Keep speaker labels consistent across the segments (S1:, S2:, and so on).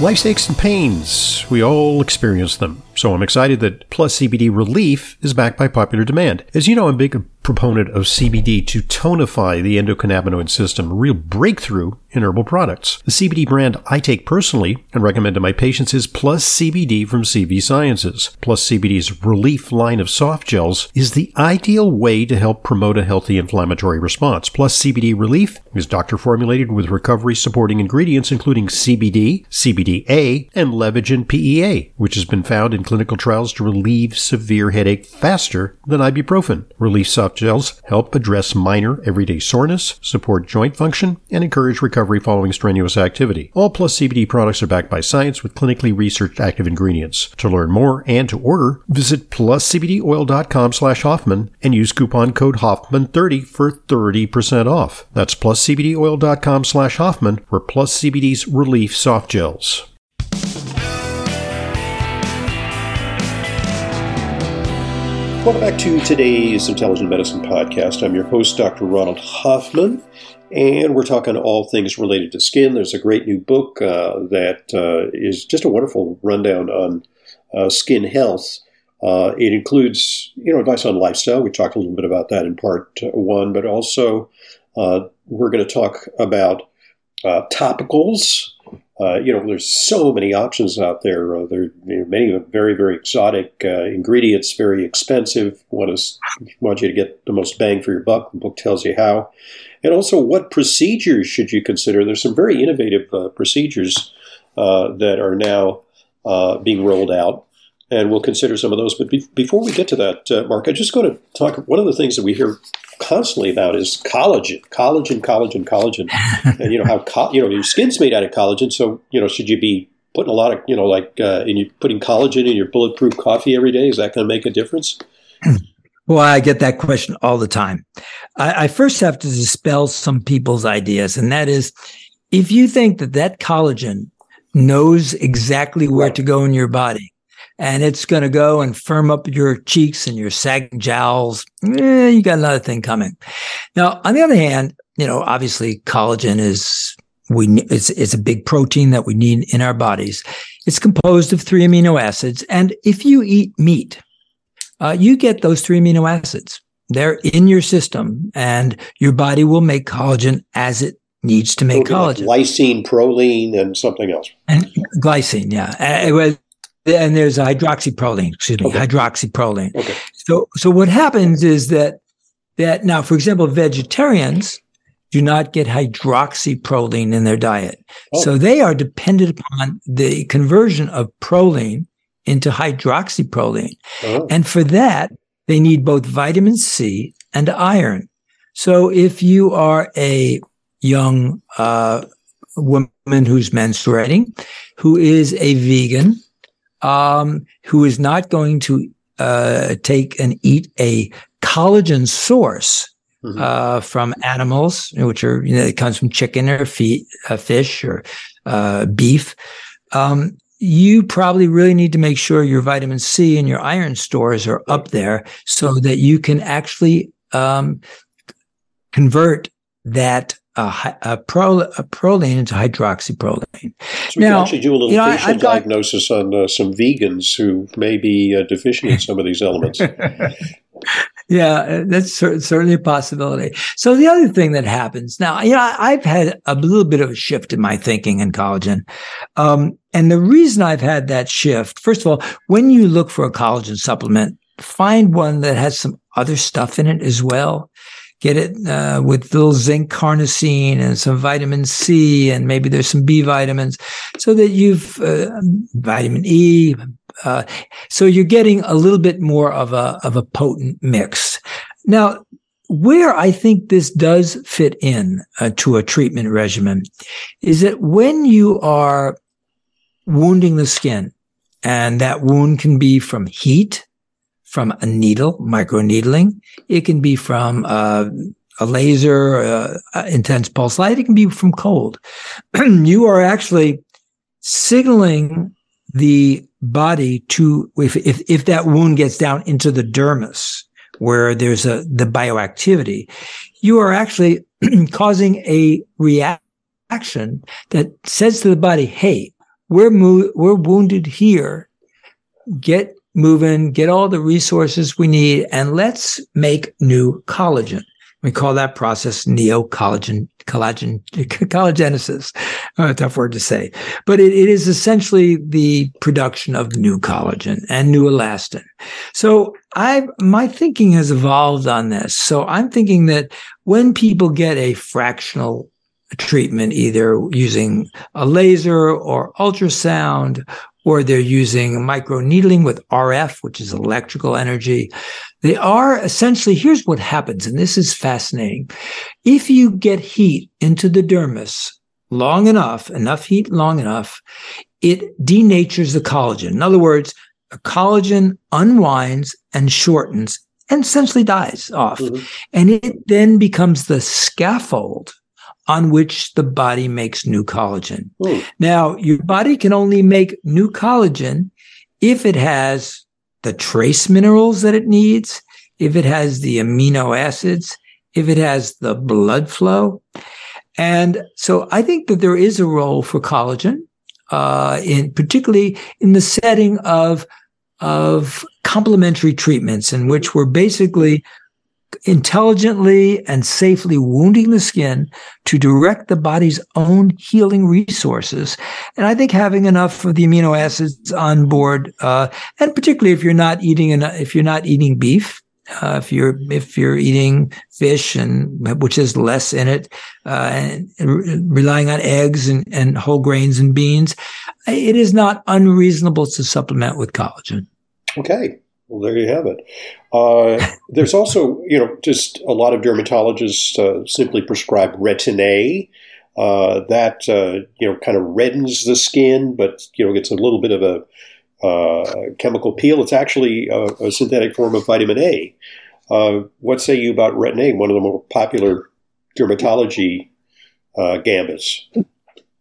S1: Life's aches and pains, we all experience them. So I'm excited that Plus CBD Relief is backed by popular demand. As you know, I'm big proponent of CBD to tonify the endocannabinoid system, a real breakthrough in herbal products. The CBD brand I take personally and recommend to my patients is Plus CBD from CV Sciences. Plus CBD's Relief line of soft gels is the ideal way to help promote a healthy inflammatory response. Plus CBD Relief is doctor formulated with recovery supporting ingredients including CBD, CBDA, and Levagen PEA, which has been found in clinical trials to relieve severe headache faster than ibuprofen. Relief soft gels help address minor everyday soreness, support joint function, and encourage recovery following strenuous activity. All Plus CBD products are backed by science with clinically researched active ingredients. To learn more and to order, visit pluscbdoil.com slash Hoffman and use coupon code Hoffman30 for 30% off. That's pluscbdoil.com slash Hoffman for Plus CBD's Relief Soft Gels. Welcome back to today's Intelligent Medicine Podcast. I'm your host, Dr. Ronald Hoffman, and we're talking all things related to skin. There's a great new book uh, that uh, is just a wonderful rundown on uh, skin health. Uh, it includes, you know, advice on lifestyle. We talked a little bit about that in part one, but also uh, we're going to talk about uh, topicals, uh, you know, there's so many options out there. Uh, there are you know, many very, very exotic uh, ingredients, very expensive. Want to want you to get the most bang for your buck. The book tells you how, and also what procedures should you consider. There's some very innovative uh, procedures uh, that are now uh, being rolled out, and we'll consider some of those. But be- before we get to that, Mark, I'm just going to talk. One of the things that we hear constantly about is collagen, collagen, collagen, collagen, and you know how co- you know your skin's made out of collagen. So you know, should you be putting a lot of you know like uh, in you putting collagen in your bulletproof coffee every day? Is that going to make a difference?
S2: Well, I get that question all the time. I, I first have to dispel some people's ideas, and that is, if you think that that collagen knows exactly where to go in your body, and it's going to go and firm up your cheeks and your sagging jowls. Eh, you got another thing coming. Now, on the other hand, you know, obviously collagen is we it's it's a big protein that we need in our bodies. It's composed of three amino acids, and if you eat meat, uh, you get those three amino acids. They're in your system, and your body will make collagen as it needs to make collagen.
S1: Like lysine, proline, and something else.
S2: And glycine, yeah. And there's hydroxyproline, excuse me, okay. hydroxyproline. Okay. So, so what happens is that, that now, for example, vegetarians do not get hydroxyproline in their diet. Oh. So they are dependent upon the conversion of proline into hydroxyproline. Oh. And for that, they need both vitamin C and iron. So if you are a young uh, woman who's menstruating, who is a vegan, um, who is not going to uh, take and eat a collagen source mm-hmm. uh, from animals, which are you know it comes from chicken or feet, uh, fish or uh, beef. Um, you probably really need to make sure your vitamin C and your iron stores are up there so that you can actually um, convert that a, a, pro, a proline into hydroxyproline.
S1: So we now, can actually do a little you know, facial diagnosis on uh, some vegans who may be uh, deficient in some of these elements.
S2: yeah, uh, that's certainly a possibility. So the other thing that happens now, you know, I've had a little bit of a shift in my thinking in collagen. Um, and the reason I've had that shift, first of all, when you look for a collagen supplement, find one that has some other stuff in it as well get it uh, with little zinc carnosine and some vitamin C, and maybe there's some B vitamins, so that you've uh, vitamin E. Uh, so you're getting a little bit more of a of a potent mix. Now, where I think this does fit in uh, to a treatment regimen is that when you are wounding the skin, and that wound can be from heat from a needle, microneedling. It can be from uh, a laser, uh, intense pulse light. It can be from cold. you are actually signaling the body to if, if if that wound gets down into the dermis where there's a the bioactivity, you are actually causing a reaction that says to the body, "Hey, we're mo- we're wounded here. Get moving, get all the resources we need, and let's make new collagen. We call that process neocollagen, collagen, collagenesis. Oh, tough word to say, but it, it is essentially the production of new collagen and new elastin. So I, my thinking has evolved on this. So I'm thinking that when people get a fractional treatment, either using a laser or ultrasound or they're using microneedling with RF, which is electrical energy. They are essentially, here's what happens, and this is fascinating. If you get heat into the dermis long enough, enough heat long enough, it denatures the collagen. In other words, the collagen unwinds and shortens and essentially dies off. Mm-hmm. And it then becomes the scaffold on which the body makes new collagen. Ooh. Now, your body can only make new collagen if it has the trace minerals that it needs, if it has the amino acids, if it has the blood flow. And so I think that there is a role for collagen, uh, in particularly in the setting of, of complementary treatments in which we're basically intelligently and safely wounding the skin to direct the body's own healing resources. And I think having enough of the amino acids on board, uh, and particularly if you're not eating enough, if you're not eating beef, uh, if you're if you're eating fish and which is less in it, uh, and relying on eggs and, and whole grains and beans, it is not unreasonable to supplement with collagen.
S1: Okay, well, there you have it. Uh, there's also, you know, just a lot of dermatologists uh, simply prescribe Retin-A. Uh, that uh, you know kind of reddens the skin, but you know gets a little bit of a uh, chemical peel. It's actually a, a, synthetic form of vitamin A. Uh, what say you about Retin-A, one of the more popular dermatology gambits?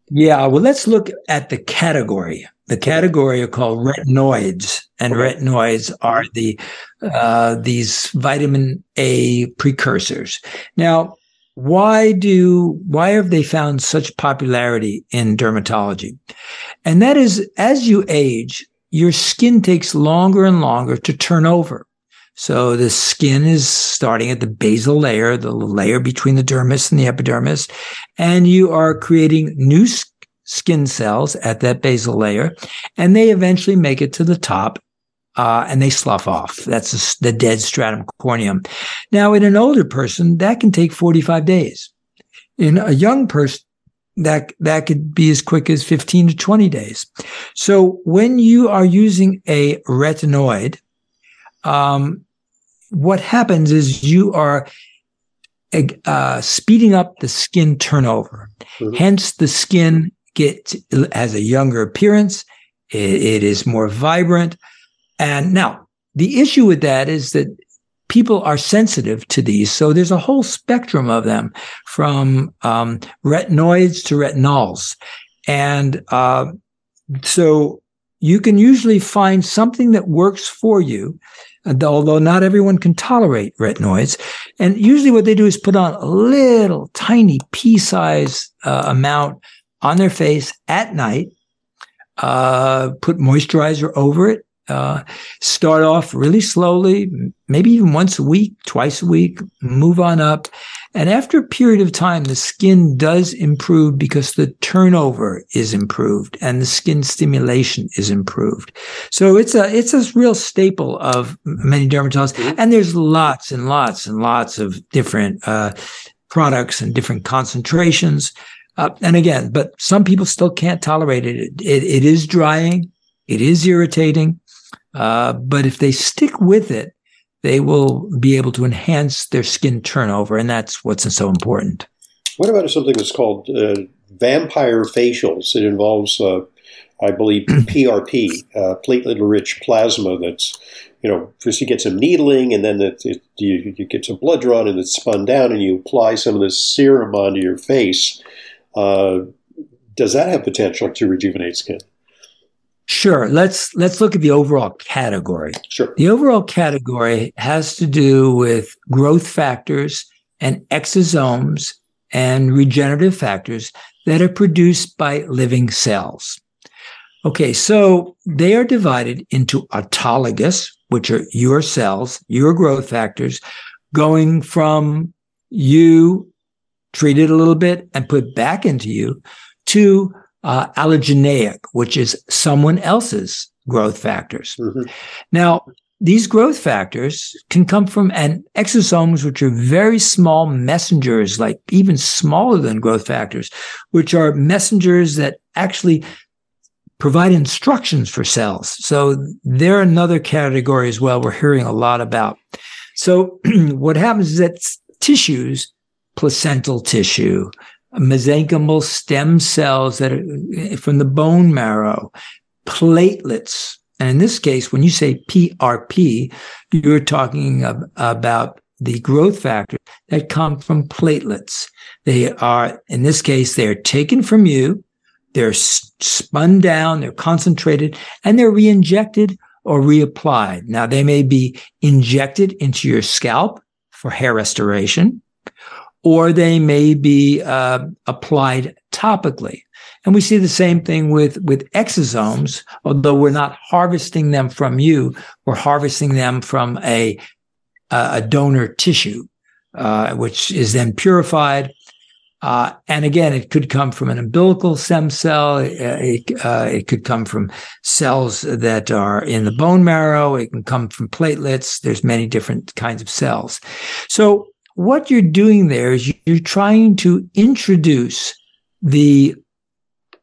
S2: Yeah, well, let's look at the category. The category are called retinoids, and retinoids are the uh, these vitamin A precursors. Now, why do why have they found such popularity in dermatology? And that is, as you age, your skin takes longer and longer to turn over. So the skin is starting at the basal layer, the layer between the dermis and the epidermis, and you are creating new skin cells at that basal layer, and they eventually make it to the top. Uh, and they slough off. That's the dead stratum corneum. Now, in an older person, that can take 45 days. In a young person, that that could be as quick as 15 to 20 days. So when you are using a retinoid, um, what happens is you are uh, speeding up the skin turnover. Mm-hmm. Hence, the skin gets has a younger appearance. It, it is more vibrant. And now the issue with that is that people are sensitive to these. So there's a whole spectrum of them from um, retinoids to retinols. And uh, so you can usually find something that works for you although not everyone can tolerate retinoids. And usually what they do is put on a little tiny pea size uh, amount on their face at night, uh, put moisturizer over it, uh, start off really slowly, maybe even once a week, twice a week, move on up. And after a period of time, the skin does improve because the turnover is improved and the skin stimulation is improved. So it's a, it's a real staple of many dermatologists. Mm-hmm. And there's lots and lots and lots of different, uh, products and different concentrations. Uh, and again, but some people still can't tolerate it. It, it, it is drying. It is irritating. Uh, but if they stick with it, they will be able to enhance their skin turnover. And that's what's so important.
S1: What about something that's called uh, vampire facials? It involves, uh, I believe, PRP, uh, platelet rich plasma that's you know, first you get some needling, and then it, it, you, you, get some blood drawn, and it's spun down, and you apply some of this serum onto your face. Uh, does that have potential to rejuvenate skin?
S2: Sure. Let's let's look at the overall category.
S1: Sure.
S2: The overall category has to do with growth factors and exosomes and regenerative factors that are produced by living cells. Okay, so they are divided into autologous, which are your cells, your growth factors, going from you treated a little bit and put back into you, to uh, allogeneic, which is someone else's growth factors. Mm-hmm. Now, these growth factors can come from and exosomes, which are very small messengers, like even smaller than growth factors, which are messengers that actually provide instructions for cells. So they're another category as well. We're hearing a lot about. So what happens is that tissues, placental tissue, mesenchymal stem cells that are from the bone marrow, platelets. And in this case, when you say PRP, you're talking about the growth factors that come from platelets. They are, in this case, they are taken from you. They're spun down, they're concentrated, and they're re-injected or reapplied. Now, they may be injected into your scalp for hair restoration, or they may be uh, applied topically. And we see the same thing with, with exosomes, although we're not harvesting them from you, we're harvesting them from a, a donor tissue, uh, which is then purified. Uh, and again, it could come from an umbilical stem cell. It, uh, it, could come from cells that are in the bone marrow. It can come from platelets. There's many different kinds of cells. So what you're doing there is you're trying to introduce the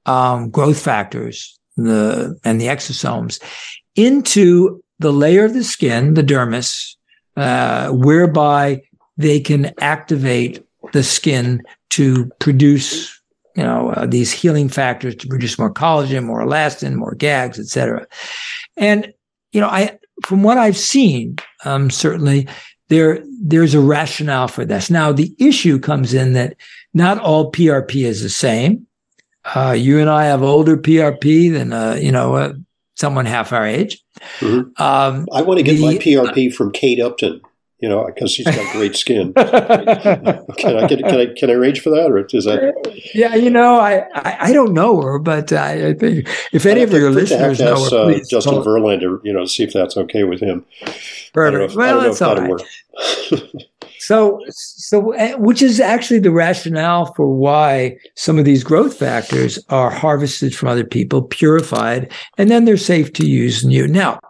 S2: um, growth factors the and the exosomes into the layer of the skin, the dermis, uh, whereby they can activate the skin to produce you know uh, these healing factors to produce more collagen more elastin more gags etc and you know i from what i've seen um, certainly there there's a rationale for this. Now the issue comes in that not all PRP is the same. Uh, you and I have older PRP than uh, you know uh, someone half our age.
S1: Mm-hmm. Um, I want to get the, my PRP from Kate Upton you know, because she's got great skin. can I can, can, I can I arrange for that, or is that?
S2: Yeah, you know, I I, I don't know her, but I, I think if any of your listeners know
S1: her, uh, Justin Verlander, you know, see if that's okay with him.
S2: Perfect. well, that's all right. so, so eh, which is actually the rationale for why some of these growth factors are harvested from other people, purified, and then they're safe to use in you. Now,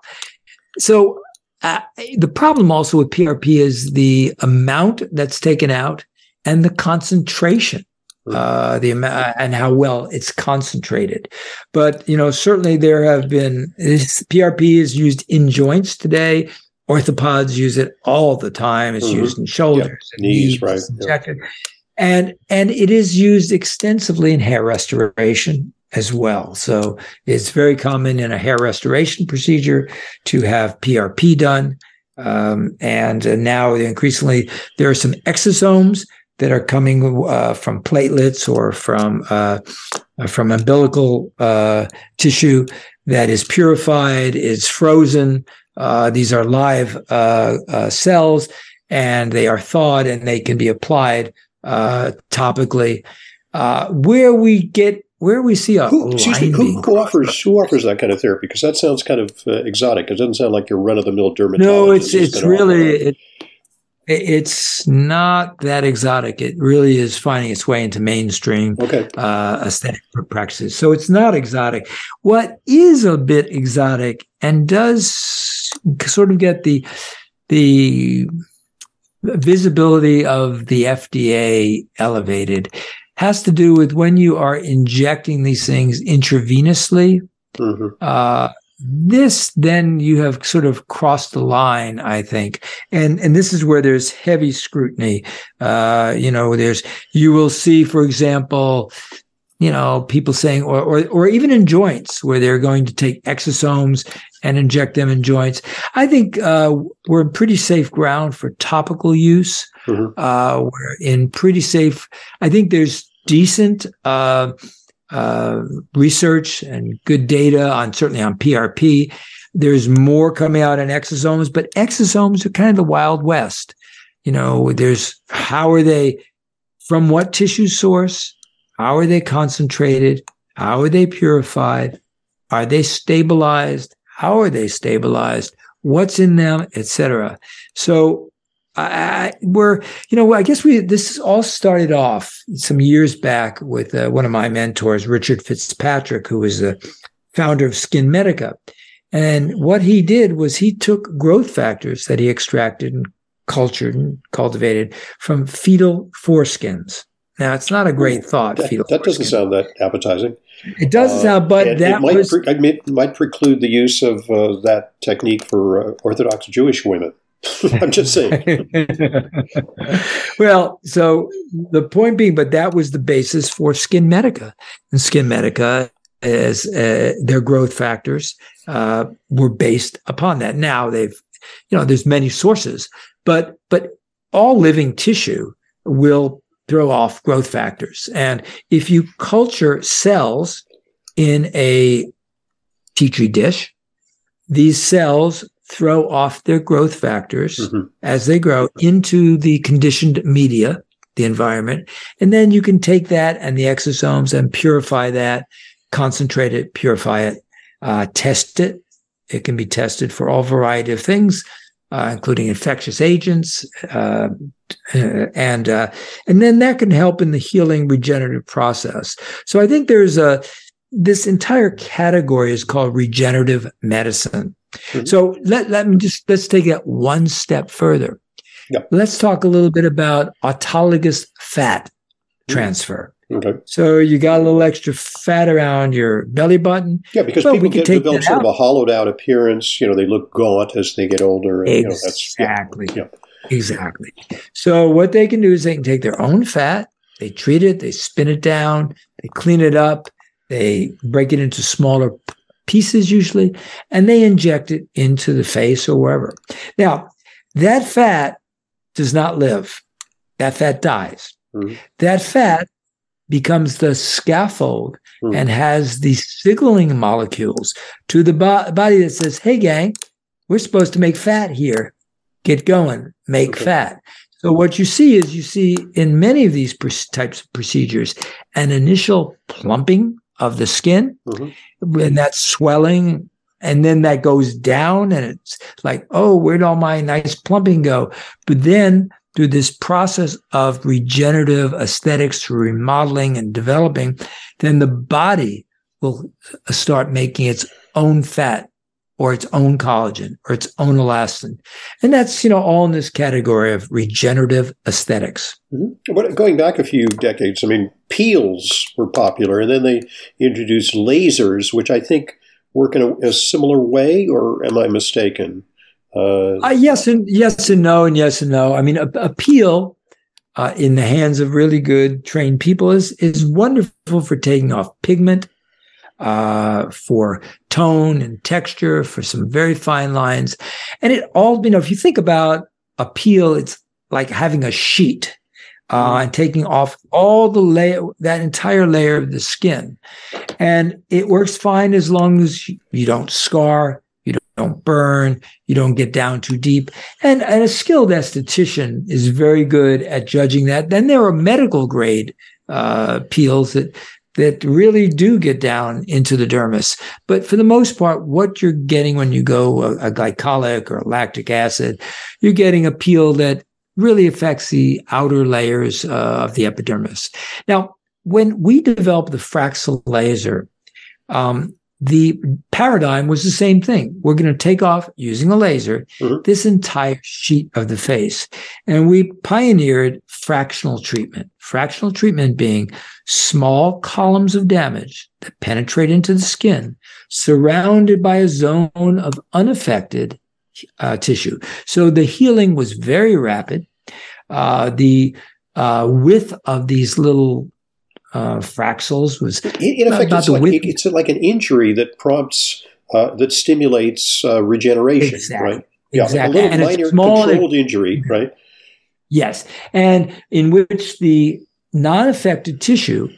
S2: so uh, the problem also with PRP is the amount that's taken out and the concentration. Uh, the amount and how well it's concentrated, but you know certainly there have been this, PRP is used in joints today. Orthopods use it all the time. It's mm-hmm. used in shoulders, and knees, knees, right? Injected. And and it is used extensively in hair restoration as well. So it's very common in a hair restoration procedure to have PRP done. Um, and uh, now increasingly there are some exosomes that are coming uh, from platelets or from uh, from umbilical uh, tissue that is purified, is frozen. Uh, these are live cells, and they are thawed, and they can be applied topically. where we get where we see a
S1: who, me, who, who, offers who offers that kind of therapy? Because that sounds kind of uh, exotic. It doesn't sound like your run of the mill dermatologist.
S2: No, it's it's really it, it's not that exotic. It really is finding its way into mainstream
S1: okay.
S2: uh, aesthetic practices. So it's not exotic. What is a bit exotic and does sort of get the the visibility of the FDA elevated has to do with when you are injecting these things intravenously. Mm-hmm. Uh, this then you have sort of crossed the line, I think, and and this is where there's heavy scrutiny. Uh, you know, there's you will see, for example, you know, people saying, or, or, or even in joints where they're going to take exosomes and inject them in joints. I think uh, we're in pretty safe ground for topical use. Mm-hmm. Uh, we're in pretty safe. I think there's decent uh, uh, research and good data on certainly on PRP. There's more coming out in exosomes, but exosomes are kind of the wild west. You know, there's how are they from what tissue source? How are they concentrated? How are they purified? Are they stabilized? How are they stabilized? What's in them, etc. So I, we're, you know, I guess we, this all started off some years back with uh, one of my mentors, Richard Fitzpatrick, who was the founder of Skin Medica. And what he did was he took growth factors that he extracted and cultured and cultivated from fetal foreskins. Now, it's not a great thought.
S1: That, that doesn't sound that appetizing.
S2: It doesn't uh, sound, but that
S1: it might,
S2: was,
S1: pre- it might preclude the use of uh, that technique for uh, Orthodox Jewish women. I'm just saying.
S2: well, so the point being, but that was the basis for Skin Medica, and Skin Medica as uh, their growth factors uh, were based upon that. Now they've, you know, there's many sources, but but all living tissue will throw off growth factors, and if you culture cells in a petri dish, these cells throw off their growth factors mm-hmm. as they grow into the conditioned media, the environment. And then you can take that and the exosomes and purify that, concentrate it, purify it, uh, test it. It can be tested for all variety of things, uh, including infectious agents, uh, and uh, and then that can help in the healing regenerative process. So I think there's a this entire category is called regenerative medicine. Mm-hmm. So let, let me just let's take it one step further. Yep. Let's talk a little bit about autologous fat mm-hmm. transfer. Okay. So you got a little extra fat around your belly button.
S1: Yeah, because people get develop sort out. of a hollowed out appearance. You know, they look gaunt as they get older. And,
S2: exactly. You know, yeah. Exactly. So what they can do is they can take their own fat, they treat it, they spin it down, they clean it up, they break it into smaller pieces usually, and they inject it into the face or wherever. Now, that fat does not live. That fat dies. Mm-hmm. That fat becomes the scaffold mm-hmm. and has the signaling molecules to the bo- body that says, hey, gang, we're supposed to make fat here. Get going, make okay. fat. So what you see is you see in many of these types of procedures an initial plumping of the skin mm-hmm. and that swelling and then that goes down and it's like oh where'd all my nice plumping go but then through this process of regenerative aesthetics through remodeling and developing then the body will start making its own fat or its own collagen or its own elastin. And that's, you know, all in this category of regenerative aesthetics.
S1: Mm-hmm. But going back a few decades, I mean, peels were popular and then they introduced lasers, which I think work in a, a similar way, or am I mistaken?
S2: Uh, uh, yes and yes and no and yes and no. I mean, a, a peel uh, in the hands of really good trained people is is wonderful for taking off pigment uh, for tone and texture, for some very fine lines. And it all, you know, if you think about a peel, it's like having a sheet uh, mm-hmm. and taking off all the layer, that entire layer of the skin. And it works fine as long as you don't scar, you don't burn, you don't get down too deep. And, and a skilled esthetician is very good at judging that. Then there are medical grade uh, peels that that really do get down into the dermis. But for the most part, what you're getting when you go a, a glycolic or a lactic acid, you're getting a peel that really affects the outer layers uh, of the epidermis. Now, when we developed the Fraxel laser, um, the paradigm was the same thing. We're going to take off using a laser mm-hmm. this entire sheet of the face. And we pioneered fractional treatment. Fractional treatment being small columns of damage that penetrate into the skin, surrounded by a zone of unaffected uh, tissue. So the healing was very rapid. Uh, the uh, width of these little uh, Fraxels was
S1: in effect it's like, it's like an injury that prompts uh, that stimulates uh, regeneration, exactly. right?
S2: Yeah, exactly.
S1: a little and minor small, controlled injury, right?
S2: Yes, and in which the non-affected tissue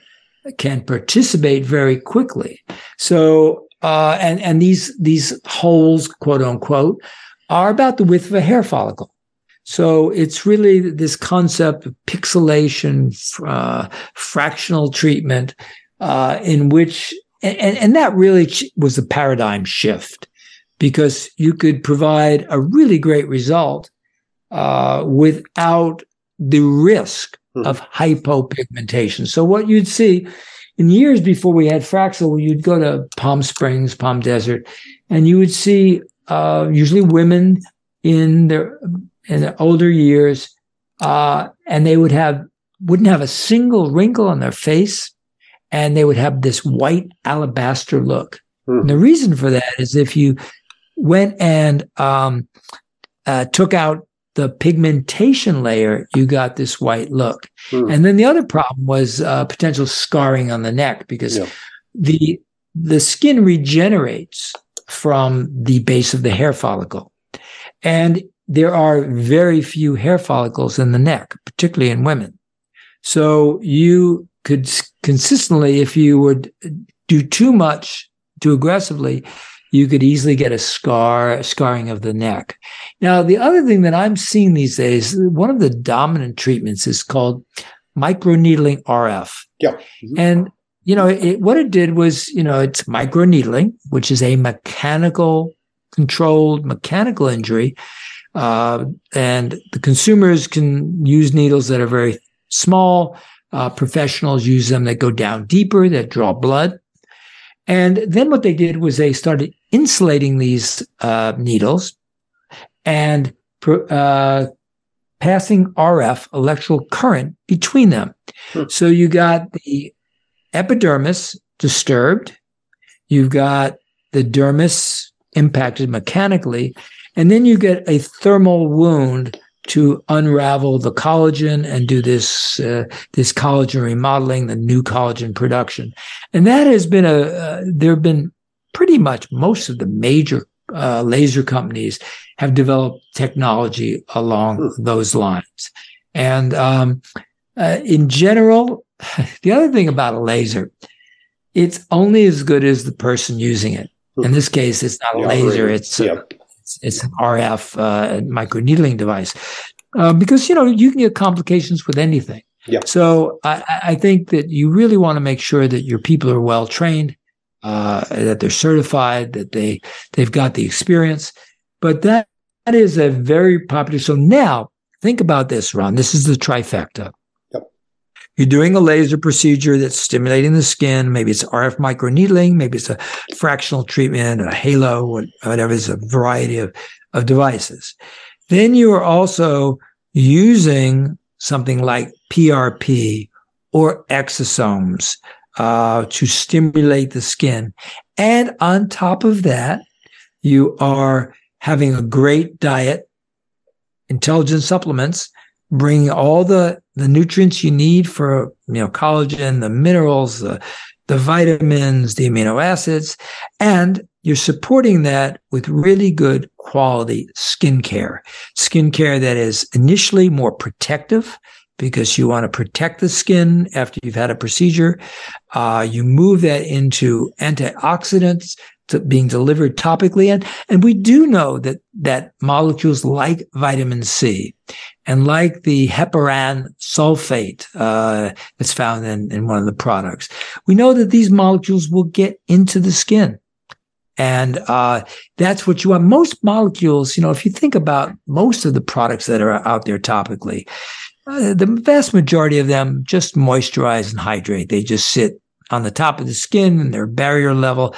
S2: can participate very quickly. So, uh, and and these these holes, quote unquote, are about the width of a hair follicle. So it's really this concept of pixelation, uh, fractional treatment, uh, in which and, and, that really was a paradigm shift because you could provide a really great result uh, without the risk mm-hmm. of hypopigmentation. So what you'd see in years before we had Fraxel, you'd go to Palm Springs, Palm Desert, and you would see uh, usually women in their in their older years, uh, and they would have wouldn't have a single wrinkle on their face, and they would have this white alabaster look. Hmm. And the reason for that is if you went and um, uh, took out the pigmentation layer, you got this white look. Hmm. And then the other problem was uh, potential scarring on the neck because yeah. the the skin regenerates from the base of the hair follicle. And there are very few hair follicles in the neck, particularly in women. So you could consistently, if you would do too much too aggressively, you could easily get a scar, a scarring of the neck. Now, the other thing that I'm seeing these days, one of the dominant treatments is called microneedling RF.
S1: Yeah.
S2: Mm-hmm. And, you know, it, what it did was, you know, it's microneedling, which is a mechanical controlled mechanical injury. Uh, and the consumers can use needles that are very small. Uh, professionals use them that go down deeper, that draw blood. And then what they did was they started insulating these uh, needles and uh, passing RF electrical current between them. Hmm. So you got the epidermis disturbed, you've got the dermis impacted mechanically, and then you get a thermal wound to unravel the collagen and do this uh, this collagen remodeling, the new collagen production, and that has been a uh, there have been pretty much most of the major uh, laser companies have developed technology along hmm. those lines, and um, uh, in general, the other thing about a laser, it's only as good as the person using it. In hmm. this case, it's not a laser; it's yeah it's, an RF uh, microneedling device uh, because you know you can get complications with anything.
S1: Yeah.
S2: So I, I think that you really want to make sure that your people are well trained, uh, that they're certified, that they they've got the experience. But that that is a very popular. So now think about this, Ron. This is the trifecta. You're doing a laser procedure that's stimulating the skin. Maybe it's RF microneedling. Maybe it's a fractional treatment, a halo, whatever. It's a variety of, of devices. Then you are also using something like PRP or exosomes uh, to stimulate the skin. And on top of that, you are having a great diet, intelligent supplements bringing all the, the nutrients you need for, you know, collagen, the minerals, the, the vitamins, the amino acids, and you're supporting that with really good quality skincare. Skincare that is initially more protective because you want to protect the skin after you've had a procedure. Uh, you move that into antioxidants being delivered topically. And, and we do know that, that molecules like vitamin C and like the heparan sulfate uh, that's found in, in one of the products, we know that these molecules will get into the skin. And uh, that's what you want. Most molecules, you know, if you think about most of the products that are out there topically, uh, the vast majority of them just moisturize and hydrate. They just sit on the top of the skin and their barrier level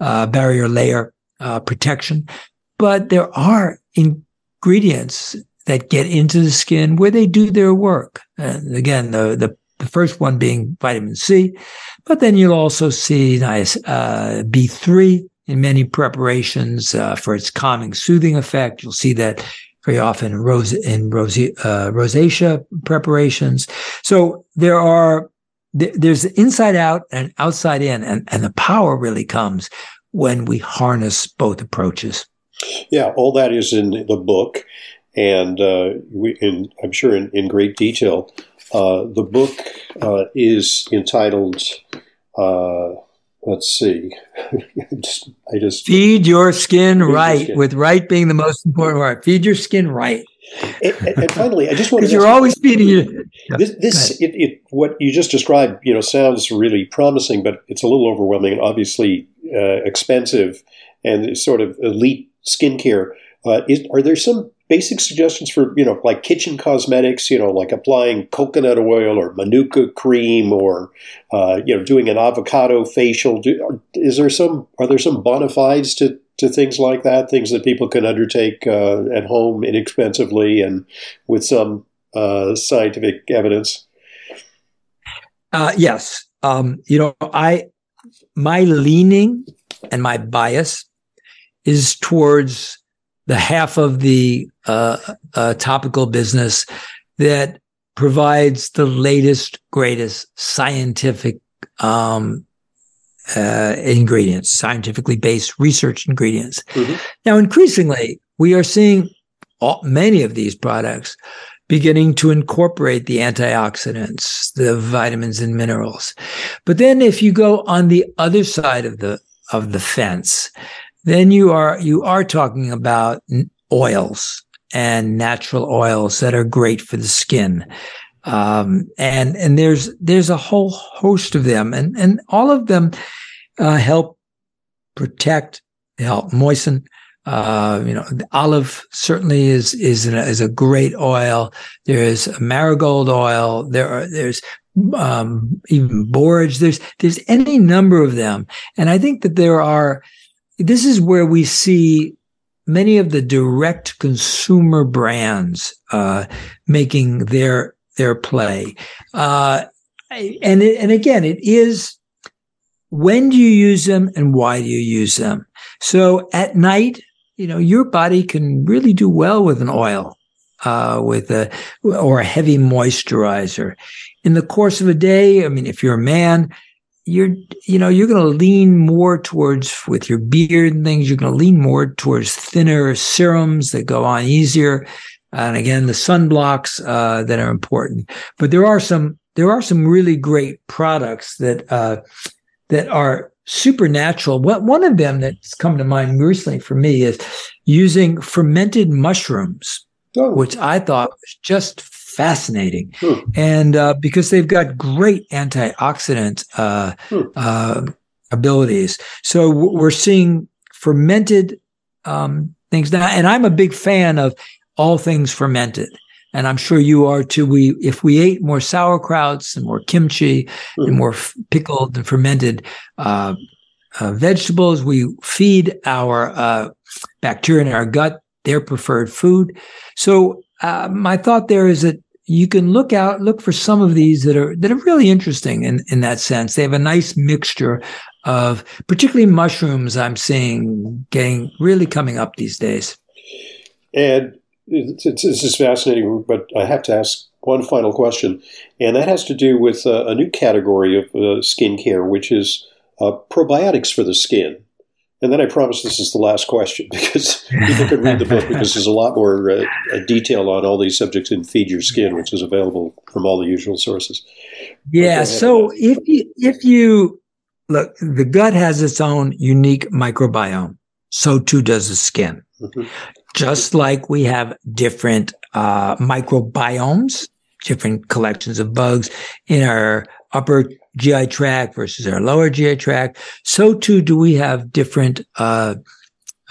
S2: uh, barrier layer uh, protection. But there are ingredients that get into the skin where they do their work. And again, the, the, the first one being vitamin C, but then you'll also see nice uh, B3 in many preparations uh, for its calming, soothing effect. You'll see that very often in, rose, in rose, uh, rosacea preparations. So there are there's inside out and outside in, and, and the power really comes when we harness both approaches.
S1: Yeah, all that is in the book, and uh, we, in, I'm sure in, in great detail. Uh, the book uh, is entitled, uh, let's see, I, just, I just
S2: feed your skin feed right, your skin. with right being the most important word. Feed your skin right.
S1: And, and, finally, I just want
S2: to. you're always feeding you.
S1: This, this it, it, what you just described, you know, sounds really promising, but it's a little overwhelming. And obviously, uh, expensive and sort of elite skincare. Uh, is, are there some basic suggestions for you know like kitchen cosmetics? You know, like applying coconut oil or manuka cream, or uh, you know, doing an avocado facial. Do, is there some? Are there some bona fides to to things like that? Things that people can undertake uh, at home inexpensively and with some uh, scientific evidence.
S2: Uh, yes, um, you know, I my leaning and my bias is towards the half of the uh, uh, topical business that provides the latest, greatest scientific um, uh, ingredients, scientifically based research ingredients. Mm-hmm. Now, increasingly, we are seeing all, many of these products beginning to incorporate the antioxidants, the vitamins and minerals. But then if you go on the other side of the of the fence, then you are you are talking about oils and natural oils that are great for the skin. Um, and and there's there's a whole host of them, and and all of them uh, help protect, help moisten. Uh, you know, olive certainly is is a, is a great oil. There is marigold oil. There are there's um, even borage. There's there's any number of them, and I think that there are. This is where we see many of the direct consumer brands uh, making their their play, uh, and it, and again, it is when do you use them and why do you use them? So at night, you know, your body can really do well with an oil, uh, with a or a heavy moisturizer in the course of a day, I mean, if you're a man, you're, you know, you're going to lean more towards with your beard and things, you're going to lean more towards thinner serums that go on easier. And again, the sunblocks, uh, that are important, but there are some, there are some really great products that, uh, that are supernatural. What, one of them that's come to mind recently for me is using fermented mushrooms, oh. which I thought was just fascinating. Hmm. And uh, because they've got great antioxidant uh, hmm. uh, abilities. So we're seeing fermented um, things now. And I'm a big fan of all things fermented. And I'm sure you are too. We, if we ate more sauerkrauts and more kimchi hmm. and more f- pickled and fermented uh, uh, vegetables, we feed our uh, bacteria in our gut their preferred food. So uh, my thought there is that you can look out, look for some of these that are that are really interesting in in that sense. They have a nice mixture of particularly mushrooms. I'm seeing getting really coming up these days.
S1: And this is fascinating, but I have to ask one final question, and that has to do with uh, a new category of uh, skincare, which is uh, probiotics for the skin. And then I promise this is the last question because people can read the book because there's a lot more uh, detail on all these subjects in Feed Your Skin, which is available from all the usual sources.
S2: Yeah. So if you, if you look, the gut has its own unique microbiome. So too does the skin. Mm-hmm. Just like we have different uh, microbiomes, different collections of bugs in our upper GI tract versus our lower GI tract, so too do we have different uh,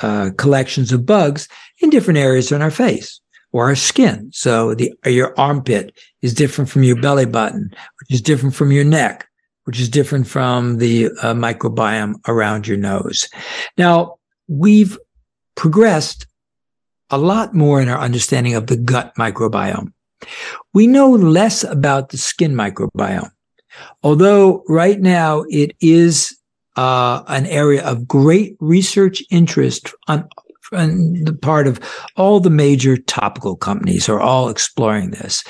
S2: uh, collections of bugs in different areas on our face or our skin. So the your armpit is different from your belly button, which is different from your neck, which is different from the uh, microbiome around your nose. Now we've progressed a lot more in our understanding of the gut microbiome. We know less about the skin microbiome. Although right now it is uh, an area of great research interest on, on the part of all the major topical companies are all exploring this.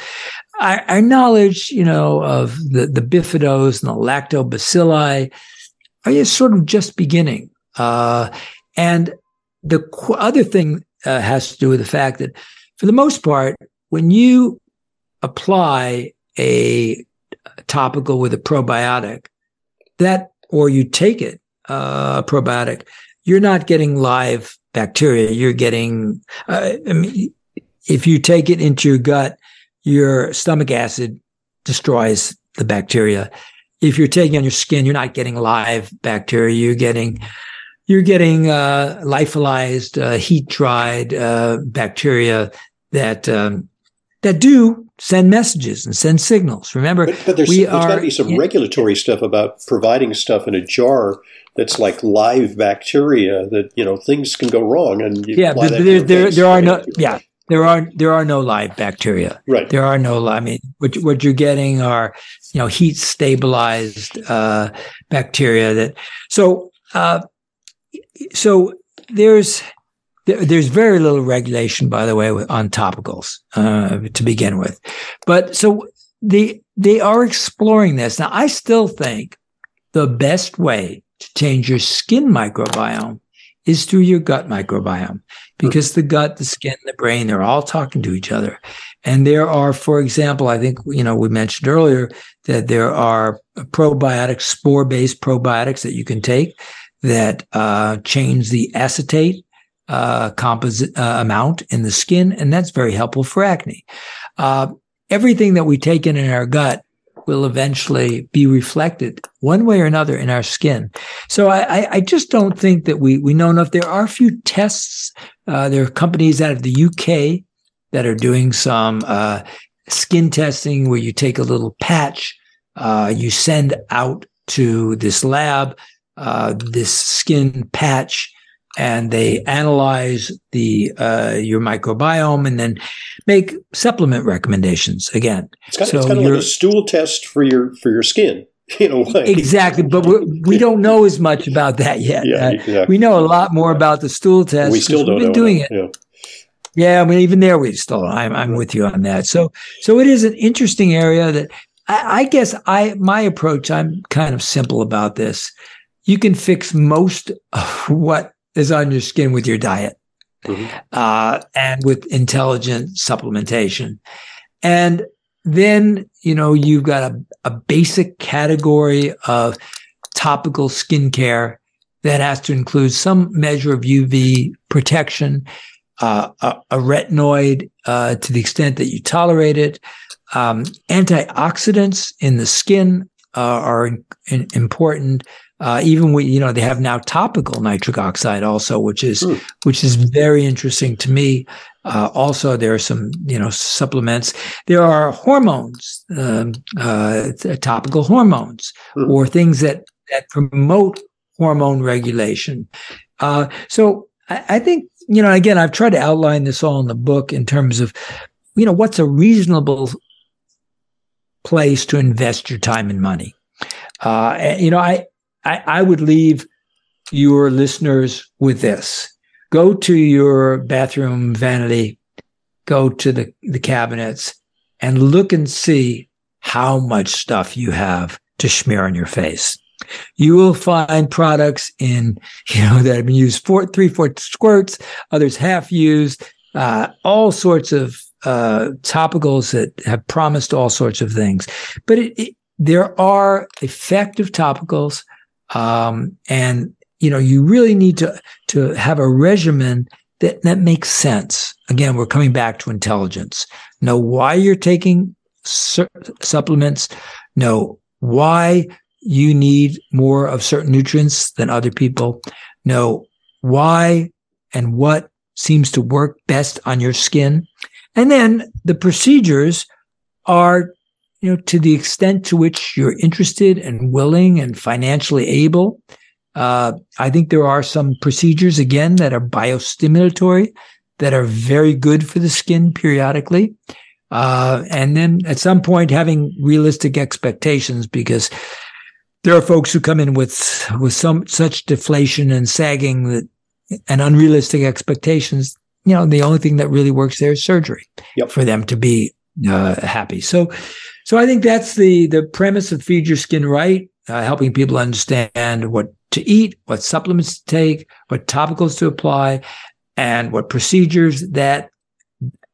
S2: Our, our knowledge, you know, of the, the bifidos and the lactobacilli are sort of just beginning. Uh, and the qu- other thing uh, has to do with the fact that, for the most part, when you apply a topical with a probiotic, that or you take it uh, probiotic, you're not getting live bacteria. You're getting, uh, I mean, if you take it into your gut, your stomach acid destroys the bacteria. If you're taking on your skin, you're not getting live bacteria. You're getting you're getting uh, lyophilized, uh, heat dried uh, bacteria that um, that do send messages and send signals. Remember,
S1: but, but there's, there's got to be some regulatory stuff about providing stuff in a jar that's like live bacteria that you know things can go wrong and
S2: yeah, there, there, there are no yeah there are there are no live bacteria.
S1: Right.
S2: There are no. I mean, what what you're getting are you know heat stabilized uh, bacteria that. So uh, so there's there's very little regulation, by the way, on topicals uh, to begin with. But so they they are exploring this now. I still think the best way to change your skin microbiome is through your gut microbiome because the gut, the skin, the brain, they're all talking to each other. And there are, for example, I think, you know, we mentioned earlier that there are probiotics, spore based probiotics that you can take that uh, change the acetate uh, composite uh, amount in the skin. And that's very helpful for acne. Uh, everything that we take in in our gut will eventually be reflected one way or another in our skin. So I, I just don't think that we, we know enough. There are a few tests. Uh, there are companies out of the UK that are doing some uh, skin testing where you take a little patch, uh, you send out to this lab uh, this skin patch and they analyze the uh, your microbiome and then make supplement recommendations again.
S1: It's kind, of, so it's kind of like a stool test for your for your skin. You know,
S2: exactly, but we, we don't know as much about that yet.
S1: Yeah, uh, exactly.
S2: We know a lot more about the stool test.
S1: We still don't
S2: we've been doing it. Yeah. yeah, I mean, even there, we still. I'm I'm with you on that. So so it is an interesting area that I, I guess I my approach. I'm kind of simple about this. You can fix most of what is on your skin with your diet mm-hmm. uh, and with intelligent supplementation. And then, you know, you've got a, a basic category of topical skincare that has to include some measure of UV protection, uh, a, a, retinoid uh, to the extent that you tolerate it. Um, antioxidants in the skin uh, are in, in, important. Uh, even we, you know, they have now topical nitric oxide also, which is mm. which is very interesting to me. Uh, also, there are some, you know, supplements. There are hormones, um, uh, topical hormones, mm. or things that that promote hormone regulation. Uh, so, I, I think, you know, again, I've tried to outline this all in the book in terms of, you know, what's a reasonable place to invest your time and money. Uh, you know, I I, I would leave your listeners with this. Go to your bathroom vanity, go to the, the cabinets and look and see how much stuff you have to smear on your face. You will find products in, you know, that have been used four, three, four squirts, others half used, uh, all sorts of uh, topicals that have promised all sorts of things. But it, it, there are effective topicals um, and you know, you really need to to have a regimen that that makes sense. Again, we're coming back to intelligence. Know why you're taking su- supplements. Know why you need more of certain nutrients than other people. Know why and what seems to work best on your skin. And then the procedures are you know, to the extent to which you're interested and willing and financially able. Uh, I think there are some procedures again that are biostimulatory that are very good for the skin periodically. Uh, and then at some point having realistic expectations because there are folks who come in with with some such deflation and sagging that and unrealistic expectations. You know, the only thing that really works there is surgery
S1: yep.
S2: for them to be uh, happy. So, so I think that's the the premise of Feed Your Skin Right, uh, helping people understand what to eat, what supplements to take, what topicals to apply, and what procedures that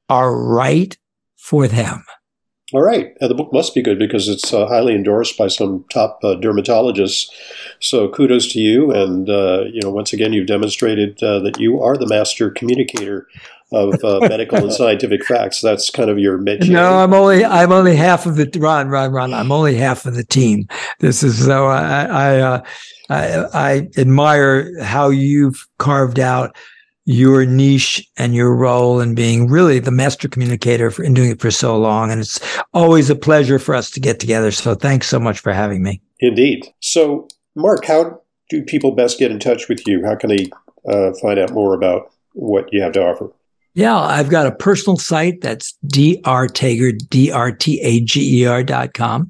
S2: are right for them.
S3: All right. the book must be good because it's uh, highly endorsed by some top uh, dermatologists. So kudos to you. And, uh, you know, once again, you've demonstrated uh, that you are the master communicator of uh, medical and scientific facts. That's kind of your mission.
S2: No, I'm only I'm only half of the Ron, Ron, Ron. I'm only half of the team. This is so I I, uh, I, I admire how you've carved out your niche and your role in being really the master communicator for, and doing it for so long. And it's always a pleasure for us to get together. So thanks so much for having me.
S3: Indeed. So, Mark, how do people best get in touch with you? How can they uh, find out more about what you have to offer?
S2: Yeah, I've got a personal site that's drtager, D-R-T-A-G-E-R dot com.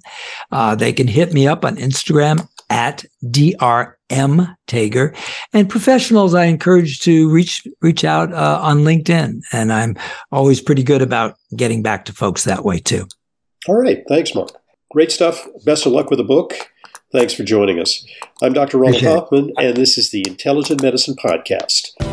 S2: Uh, they can hit me up on Instagram at DRM Tager. And professionals, I encourage to reach reach out uh, on LinkedIn, and I'm always pretty good about getting back to folks that way too.
S3: All right, thanks, Mark. Great stuff. Best of luck with the book. Thanks for joining us. I'm Dr. Ronald Hoffman, and this is the Intelligent Medicine Podcast.